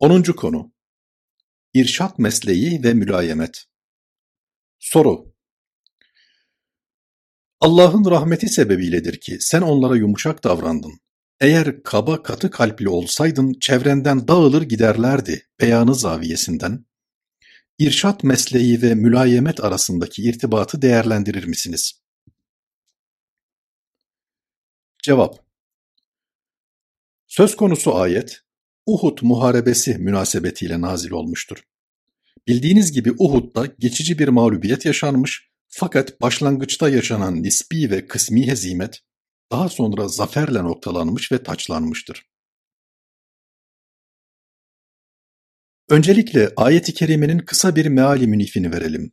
Onuncu konu: İrşad mesleği ve mülayemet. Soru: Allah'ın rahmeti sebebiyledir ki sen onlara yumuşak davrandın. Eğer kaba katı kalpli olsaydın çevrenden dağılır giderlerdi beyanı zaviyesinden. İrşad mesleği ve mülayemet arasındaki irtibatı değerlendirir misiniz? Cevap Söz konusu ayet, Uhud muharebesi münasebetiyle nazil olmuştur. Bildiğiniz gibi Uhud'da geçici bir mağlubiyet yaşanmış fakat başlangıçta yaşanan nispi ve kısmi hezimet daha sonra zaferle noktalanmış ve taçlanmıştır. Öncelikle ayet-i kerimenin kısa bir meali münifini verelim.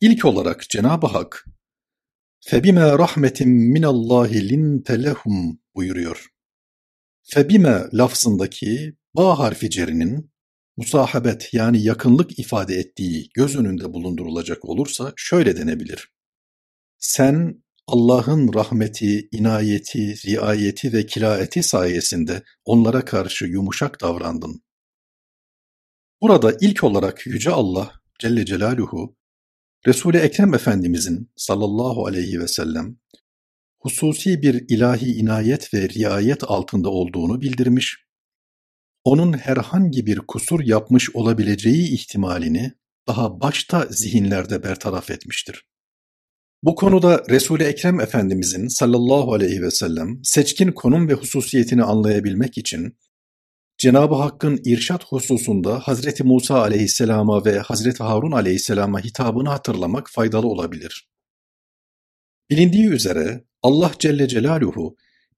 İlk olarak Cenab-ı Hak فَبِمَا رَحْمَةٍ مِنَ اللّٰهِ لِنْتَ لَهُمْ buyuruyor. Febime lafzındaki ba harfi cerinin musahabet yani yakınlık ifade ettiği göz önünde bulundurulacak olursa şöyle denebilir. Sen Allah'ın rahmeti, inayeti, riayeti ve kilaeti sayesinde onlara karşı yumuşak davrandın. Burada ilk olarak Yüce Allah Celle Celaluhu, Resul-i Ekrem Efendimizin sallallahu aleyhi ve sellem hususi bir ilahi inayet ve riayet altında olduğunu bildirmiş, onun herhangi bir kusur yapmış olabileceği ihtimalini daha başta zihinlerde bertaraf etmiştir. Bu konuda Resul-i Ekrem Efendimizin sallallahu aleyhi ve sellem seçkin konum ve hususiyetini anlayabilmek için Cenab-ı Hakk'ın irşat hususunda Hazreti Musa aleyhisselama ve Hazreti Harun aleyhisselama hitabını hatırlamak faydalı olabilir. Bilindiği üzere Allah Celle Celaluhu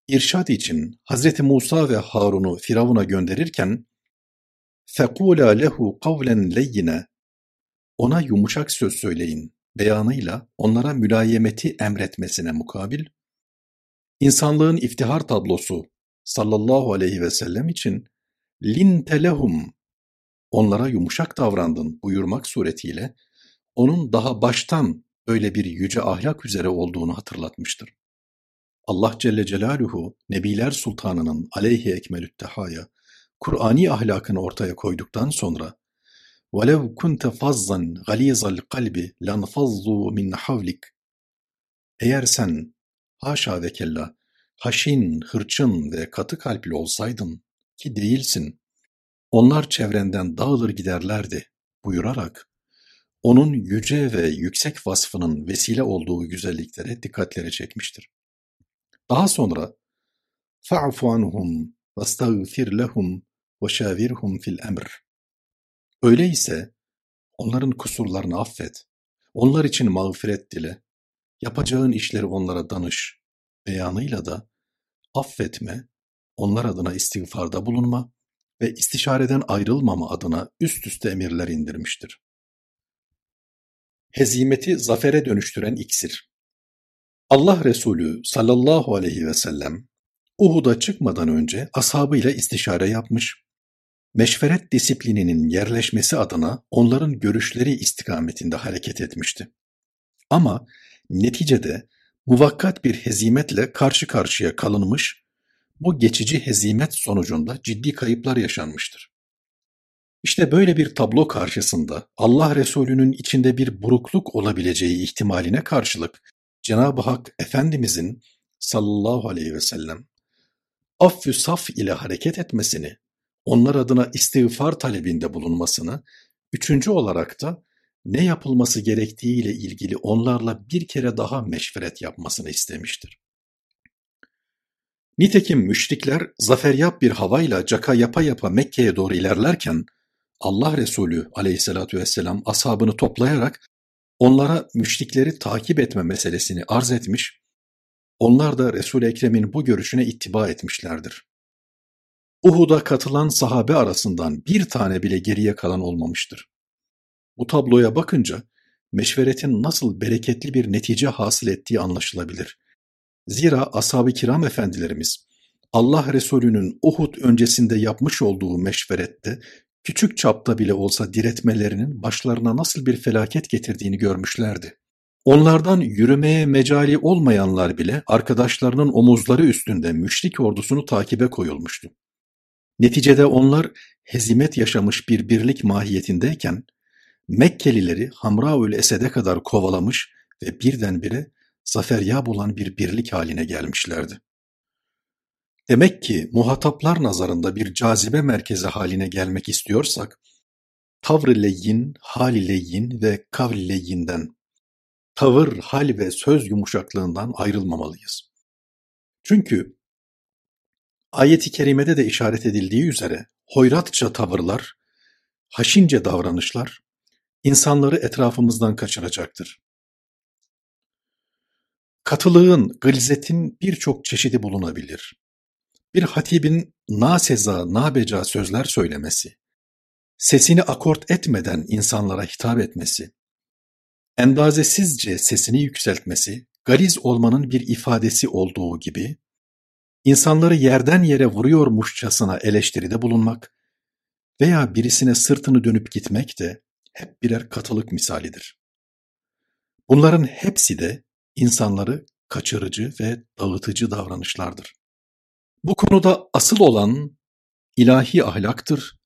irşad için Hazreti Musa ve Harun'u Firavun'a gönderirken فَقُولَا lehu قَوْلًا لَيِّنَ Ona yumuşak söz söyleyin beyanıyla onlara mülayemeti emretmesine mukabil, insanlığın iftihar tablosu sallallahu aleyhi ve sellem için linte lehum onlara yumuşak davrandın buyurmak suretiyle onun daha baştan öyle bir yüce ahlak üzere olduğunu hatırlatmıştır. Allah Celle Celaluhu, Nebiler Sultanı'nın aleyhi ekmelüttehaya, Kur'ani ahlakını ortaya koyduktan sonra وَلَوْ كُنْتَ فَظَّنْ غَلِيظَ الْقَلْبِ لَنْفَضُّوا مِنْ حَوْلِكَ Eğer sen, haşa ve kella, haşin, hırçın ve katı kalpli olsaydın, ki değilsin, onlar çevrenden dağılır giderlerdi buyurarak, onun yüce ve yüksek vasfının vesile olduğu güzelliklere dikkatleri çekmiştir. Daha sonra فَعْفُ عَنْهُمْ وَاسْتَغْفِرْ لَهُمْ وَشَاوِرْهُمْ fil emr. Öyleyse onların kusurlarını affet, onlar için mağfiret dile, yapacağın işleri onlara danış beyanıyla da affetme, onlar adına istiğfarda bulunma ve istişareden ayrılmama adına üst üste emirler indirmiştir. Hezimeti zafere dönüştüren iksir Allah Resulü sallallahu aleyhi ve sellem Uhud'a çıkmadan önce ashabıyla istişare yapmış, meşveret disiplininin yerleşmesi adına onların görüşleri istikametinde hareket etmişti. Ama neticede muvakkat bir hezimetle karşı karşıya kalınmış, bu geçici hezimet sonucunda ciddi kayıplar yaşanmıştır. İşte böyle bir tablo karşısında Allah Resulü'nün içinde bir burukluk olabileceği ihtimaline karşılık Cenab-ı Hak Efendimizin sallallahu aleyhi ve sellem affü saf ile hareket etmesini, onlar adına istiğfar talebinde bulunmasını, üçüncü olarak da ne yapılması gerektiğiyle ilgili onlarla bir kere daha meşveret yapmasını istemiştir. Nitekim müşrikler zaferyap bir havayla caka yapa yapa Mekke'ye doğru ilerlerken Allah Resulü aleyhissalatü vesselam ashabını toplayarak onlara müşrikleri takip etme meselesini arz etmiş, onlar da Resul-i Ekrem'in bu görüşüne ittiba etmişlerdir. Uhud'a katılan sahabe arasından bir tane bile geriye kalan olmamıştır. Bu tabloya bakınca meşveretin nasıl bereketli bir netice hasıl ettiği anlaşılabilir. Zira ashab-ı kiram efendilerimiz Allah Resulü'nün Uhud öncesinde yapmış olduğu meşverette küçük çapta bile olsa diretmelerinin başlarına nasıl bir felaket getirdiğini görmüşlerdi. Onlardan yürümeye mecali olmayanlar bile arkadaşlarının omuzları üstünde müşrik ordusunu takibe koyulmuştu. Neticede onlar hezimet yaşamış bir birlik mahiyetindeyken Mekkelileri Hamraül Esed'e kadar kovalamış ve birdenbire zaferyab olan bir birlik haline gelmişlerdi. Demek ki muhataplar nazarında bir cazibe merkezi haline gelmek istiyorsak, tavr-ı ve kavl-i tavır, hal ve söz yumuşaklığından ayrılmamalıyız. Çünkü ayet-i kerimede de işaret edildiği üzere hoyratça tavırlar, haşince davranışlar, insanları etrafımızdan kaçıracaktır. Katılığın, gılzetin birçok çeşidi bulunabilir. Bir hatibin naseza, nabeca sözler söylemesi, sesini akort etmeden insanlara hitap etmesi, endazesizce sesini yükseltmesi, galiz olmanın bir ifadesi olduğu gibi, insanları yerden yere vuruyormuşçasına eleştiride bulunmak veya birisine sırtını dönüp gitmek de hep birer katılık misalidir. Bunların hepsi de insanları kaçırıcı ve dağıtıcı davranışlardır. Bu konuda asıl olan ilahi ahlaktır,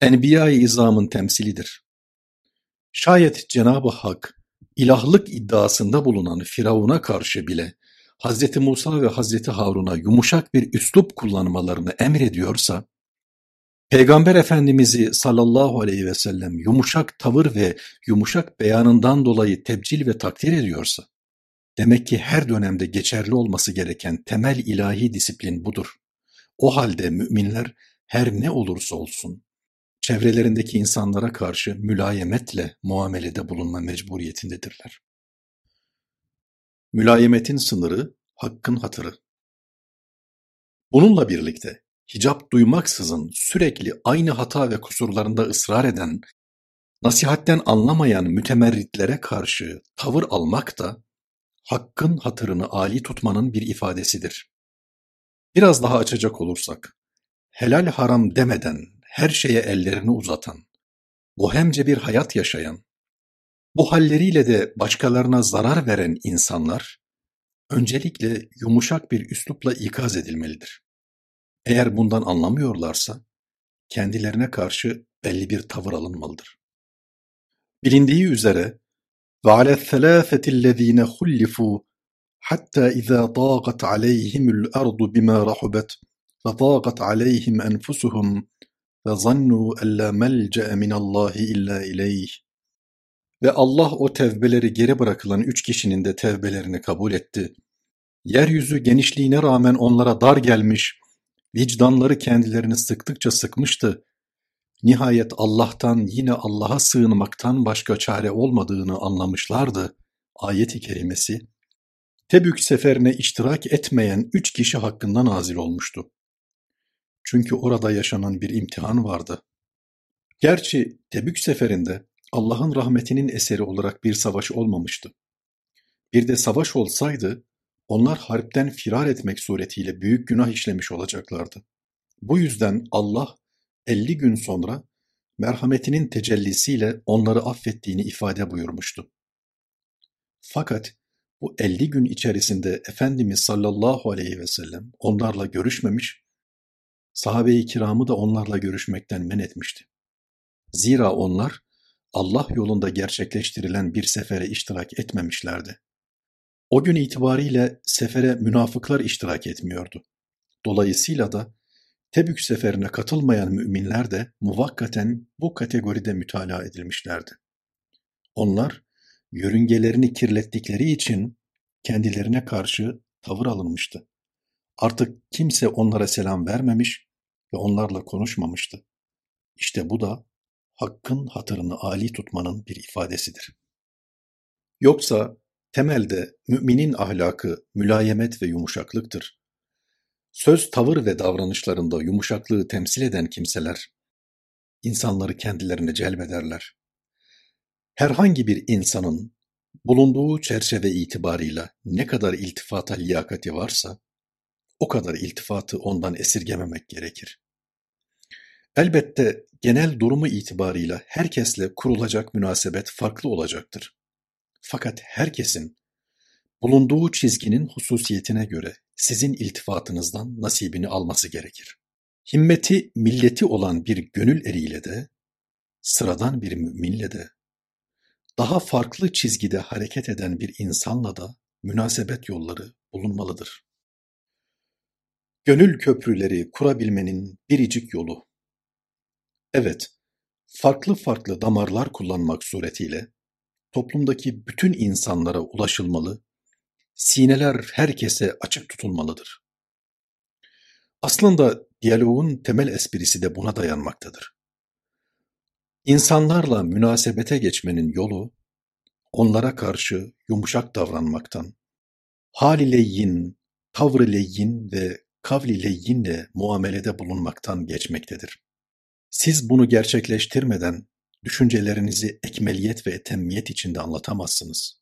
Enbiya-i İzam'ın temsilidir. Şayet Cenab-ı Hak ilahlık iddiasında bulunan Firavun'a karşı bile Hz. Musa ve Hz. Harun'a yumuşak bir üslup kullanmalarını emrediyorsa, Peygamber Efendimiz'i sallallahu aleyhi ve sellem yumuşak tavır ve yumuşak beyanından dolayı tebcil ve takdir ediyorsa, demek ki her dönemde geçerli olması gereken temel ilahi disiplin budur. O halde müminler her ne olursa olsun, çevrelerindeki insanlara karşı mülayemetle muamelede bulunma mecburiyetindedirler. Mülayemetin sınırı, hakkın hatırı. Bununla birlikte hicap duymaksızın sürekli aynı hata ve kusurlarında ısrar eden, nasihatten anlamayan mütemerritlere karşı tavır almak da hakkın hatırını âli tutmanın bir ifadesidir. Biraz daha açacak olursak, helal haram demeden her şeye ellerini uzatan, bohemce bir hayat yaşayan, bu halleriyle de başkalarına zarar veren insanlar, öncelikle yumuşak bir üslupla ikaz edilmelidir. Eğer bundan anlamıyorlarsa, kendilerine karşı belli bir tavır alınmalıdır. Bilindiği üzere, وَعَلَى الثَّلَاثَةِ الَّذ۪ينَ خُلِّفُوا حَتَّى اِذَا ضَاقَتْ عَلَيْهِمُ الْأَرْضُ بِمَا رَحُبَتْ فَضَاقَتْ عَلَيْهِمْ أَنْفُسُهُمْ فَظَنُّوا أَنْ لَا مَلْجَأَ مِنَ اللّٰهِ إِلَّا إِلَيْهِ Ve Allah o tevbeleri geri bırakılan üç kişinin de tevbelerini kabul etti. Yeryüzü genişliğine rağmen onlara dar gelmiş, vicdanları kendilerini sıktıkça sıkmıştı. Nihayet Allah'tan yine Allah'a sığınmaktan başka çare olmadığını anlamışlardı. Ayet-i kerimesi, Tebük seferine iştirak etmeyen üç kişi hakkında nazil olmuştu. Çünkü orada yaşanan bir imtihan vardı. Gerçi Tebük seferinde Allah'ın rahmetinin eseri olarak bir savaş olmamıştı. Bir de savaş olsaydı, onlar harpten firar etmek suretiyle büyük günah işlemiş olacaklardı. Bu yüzden Allah elli gün sonra merhametinin tecellisiyle onları affettiğini ifade buyurmuştu. Fakat bu elli gün içerisinde Efendimiz sallallahu aleyhi ve sellem onlarla görüşmemiş, sahabe-i kiramı da onlarla görüşmekten men etmişti. Zira onlar Allah yolunda gerçekleştirilen bir sefere iştirak etmemişlerdi. O gün itibariyle sefere münafıklar iştirak etmiyordu. Dolayısıyla da Tebük seferine katılmayan müminler de muvakkaten bu kategoride mütalaa edilmişlerdi. Onlar yörüngelerini kirlettikleri için kendilerine karşı tavır alınmıştı. Artık kimse onlara selam vermemiş ve onlarla konuşmamıştı. İşte bu da hakkın hatırını âli tutmanın bir ifadesidir. Yoksa temelde müminin ahlakı mülayemet ve yumuşaklıktır. Söz, tavır ve davranışlarında yumuşaklığı temsil eden kimseler, insanları kendilerine celbederler. Herhangi bir insanın bulunduğu çerçeve itibarıyla ne kadar iltifata liyakati varsa, o kadar iltifatı ondan esirgememek gerekir. Elbette genel durumu itibarıyla herkesle kurulacak münasebet farklı olacaktır. Fakat herkesin bulunduğu çizginin hususiyetine göre sizin iltifatınızdan nasibini alması gerekir. himmeti milleti olan bir gönül eriyle de, sıradan bir müminle de, daha farklı çizgide hareket eden bir insanla da münasebet yolları bulunmalıdır. Gönül köprüleri kurabilmenin biricik yolu. Evet, farklı farklı damarlar kullanmak suretiyle toplumdaki bütün insanlara ulaşılmalı, sineler herkese açık tutulmalıdır. Aslında diyaloğun temel esprisi de buna dayanmaktadır. İnsanlarla münasebete geçmenin yolu, onlara karşı yumuşak davranmaktan, hal ile yin, tavr ile yin ve kavl ile yinle muamelede bulunmaktan geçmektedir. Siz bunu gerçekleştirmeden düşüncelerinizi ekmeliyet ve etemmiyet içinde anlatamazsınız.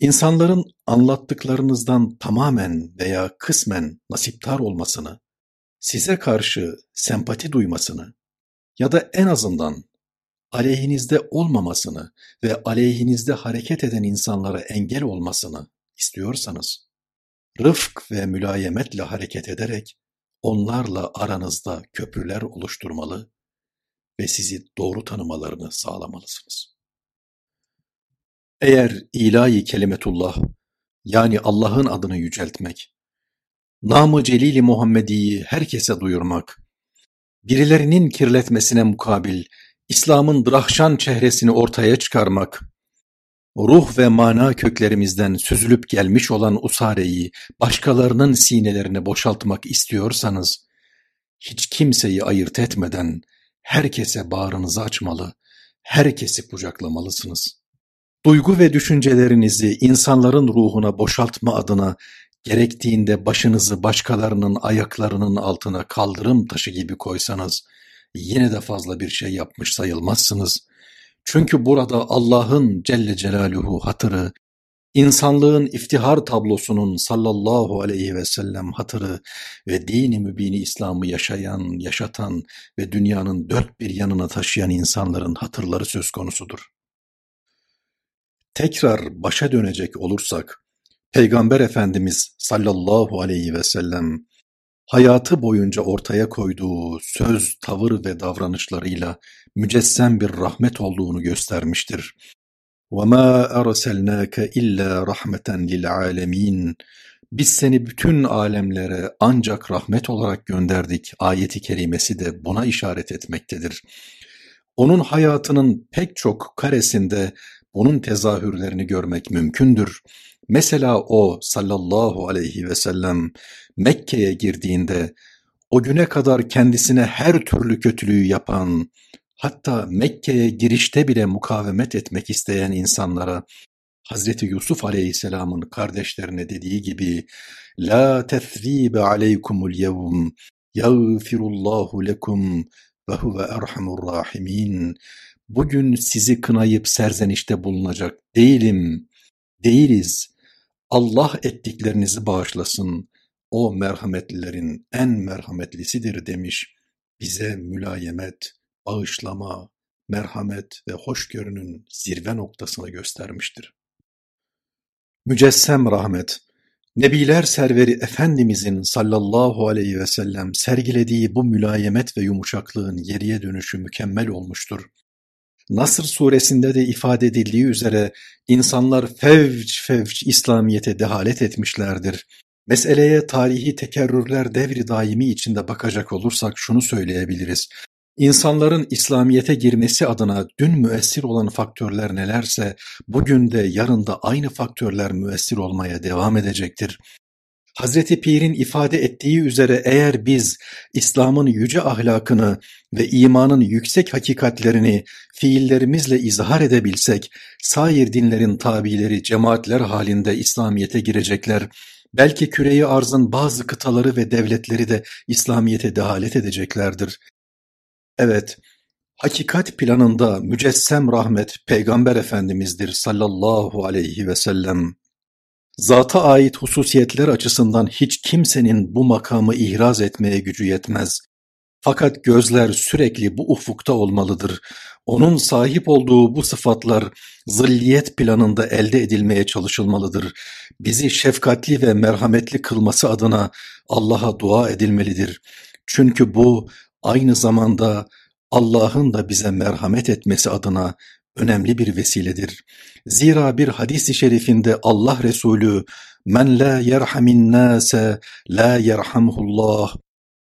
İnsanların anlattıklarınızdan tamamen veya kısmen nasiptar olmasını, size karşı sempati duymasını ya da en azından aleyhinizde olmamasını ve aleyhinizde hareket eden insanlara engel olmasını istiyorsanız, rıfk ve mülayemetle hareket ederek onlarla aranızda köprüler oluşturmalı ve sizi doğru tanımalarını sağlamalısınız. Eğer ilahi kelimetullah yani Allah'ın adını yüceltmek, namı celili Muhammedi'yi herkese duyurmak, birilerinin kirletmesine mukabil İslam'ın drahşan çehresini ortaya çıkarmak, ruh ve mana köklerimizden süzülüp gelmiş olan usareyi başkalarının sinelerine boşaltmak istiyorsanız, hiç kimseyi ayırt etmeden herkese bağrınızı açmalı, herkesi kucaklamalısınız. Duygu ve düşüncelerinizi insanların ruhuna boşaltma adına gerektiğinde başınızı başkalarının ayaklarının altına kaldırım taşı gibi koysanız, yine de fazla bir şey yapmış sayılmazsınız. Çünkü burada Allah'ın Celle Celaluhu hatırı, insanlığın iftihar tablosunun sallallahu aleyhi ve sellem hatırı ve dini mübini İslam'ı yaşayan, yaşatan ve dünyanın dört bir yanına taşıyan insanların hatırları söz konusudur. Tekrar başa dönecek olursak, Peygamber Efendimiz sallallahu aleyhi ve sellem hayatı boyunca ortaya koyduğu söz, tavır ve davranışlarıyla mücessem bir rahmet olduğunu göstermiştir. وَمَا أَرْسَلْنَاكَ إِلَّا رَحْمَةً لِلْعَالَمِينَ Biz seni bütün alemlere ancak rahmet olarak gönderdik ayeti kerimesi de buna işaret etmektedir. Onun hayatının pek çok karesinde bunun tezahürlerini görmek mümkündür. Mesela o sallallahu aleyhi ve sellem Mekke'ye girdiğinde o güne kadar kendisine her türlü kötülüğü yapan, hatta Mekke'ye girişte bile mukavemet etmek isteyen insanlara Hazreti Yusuf Aleyhisselam'ın kardeşlerine dediği gibi La tethribe aleykumul yevm yağfirullahu lekum ve huve erhamur rahimin Bugün sizi kınayıp serzenişte bulunacak değilim, değiliz. Allah ettiklerinizi bağışlasın. O merhametlilerin en merhametlisidir demiş. Bize mülayemet, bağışlama, merhamet ve hoşgörünün zirve noktasını göstermiştir. Mücessem rahmet, Nebiler serveri Efendimizin sallallahu aleyhi ve sellem sergilediği bu mülayemet ve yumuşaklığın geriye dönüşü mükemmel olmuştur. Nasr suresinde de ifade edildiği üzere insanlar fevç fevç İslamiyet'e dehalet etmişlerdir. Meseleye tarihi tekerrürler devri daimi içinde bakacak olursak şunu söyleyebiliriz. İnsanların İslamiyet'e girmesi adına dün müessir olan faktörler nelerse bugün de yarın da aynı faktörler müessir olmaya devam edecektir. Hazreti Pir'in ifade ettiği üzere eğer biz İslam'ın yüce ahlakını ve imanın yüksek hakikatlerini fiillerimizle izhar edebilsek, sair dinlerin tabileri cemaatler halinde İslamiyet'e girecekler, belki küreyi arzın bazı kıtaları ve devletleri de İslamiyet'e dehalet edeceklerdir. Evet, hakikat planında mücessem rahmet Peygamber Efendimiz'dir sallallahu aleyhi ve sellem. Zata ait hususiyetler açısından hiç kimsenin bu makamı ihraz etmeye gücü yetmez. Fakat gözler sürekli bu ufukta olmalıdır. Onun sahip olduğu bu sıfatlar zilliyet planında elde edilmeye çalışılmalıdır. Bizi şefkatli ve merhametli kılması adına Allah'a dua edilmelidir. Çünkü bu aynı zamanda Allah'ın da bize merhamet etmesi adına önemli bir vesiledir. Zira bir hadis-i şerifinde Allah Resulü men la yerhamin nase la yerhamhullah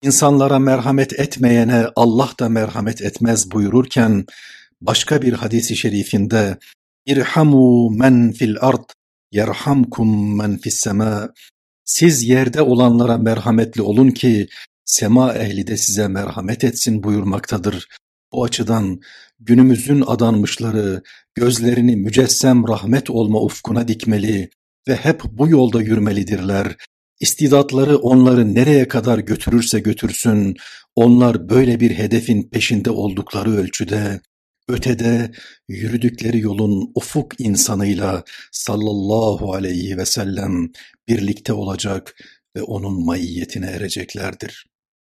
İnsanlara merhamet etmeyene Allah da merhamet etmez buyururken başka bir hadisi şerifinde İrhamu men fil ard yerhamkum men fis sema Siz yerde olanlara merhametli olun ki sema ehli de size merhamet etsin buyurmaktadır. Bu açıdan günümüzün adanmışları gözlerini mücessem rahmet olma ufkuna dikmeli ve hep bu yolda yürümelidirler. İstidatları onları nereye kadar götürürse götürsün, onlar böyle bir hedefin peşinde oldukları ölçüde, ötede yürüdükleri yolun ufuk insanıyla sallallahu aleyhi ve sellem birlikte olacak ve onun maiyetine ereceklerdir.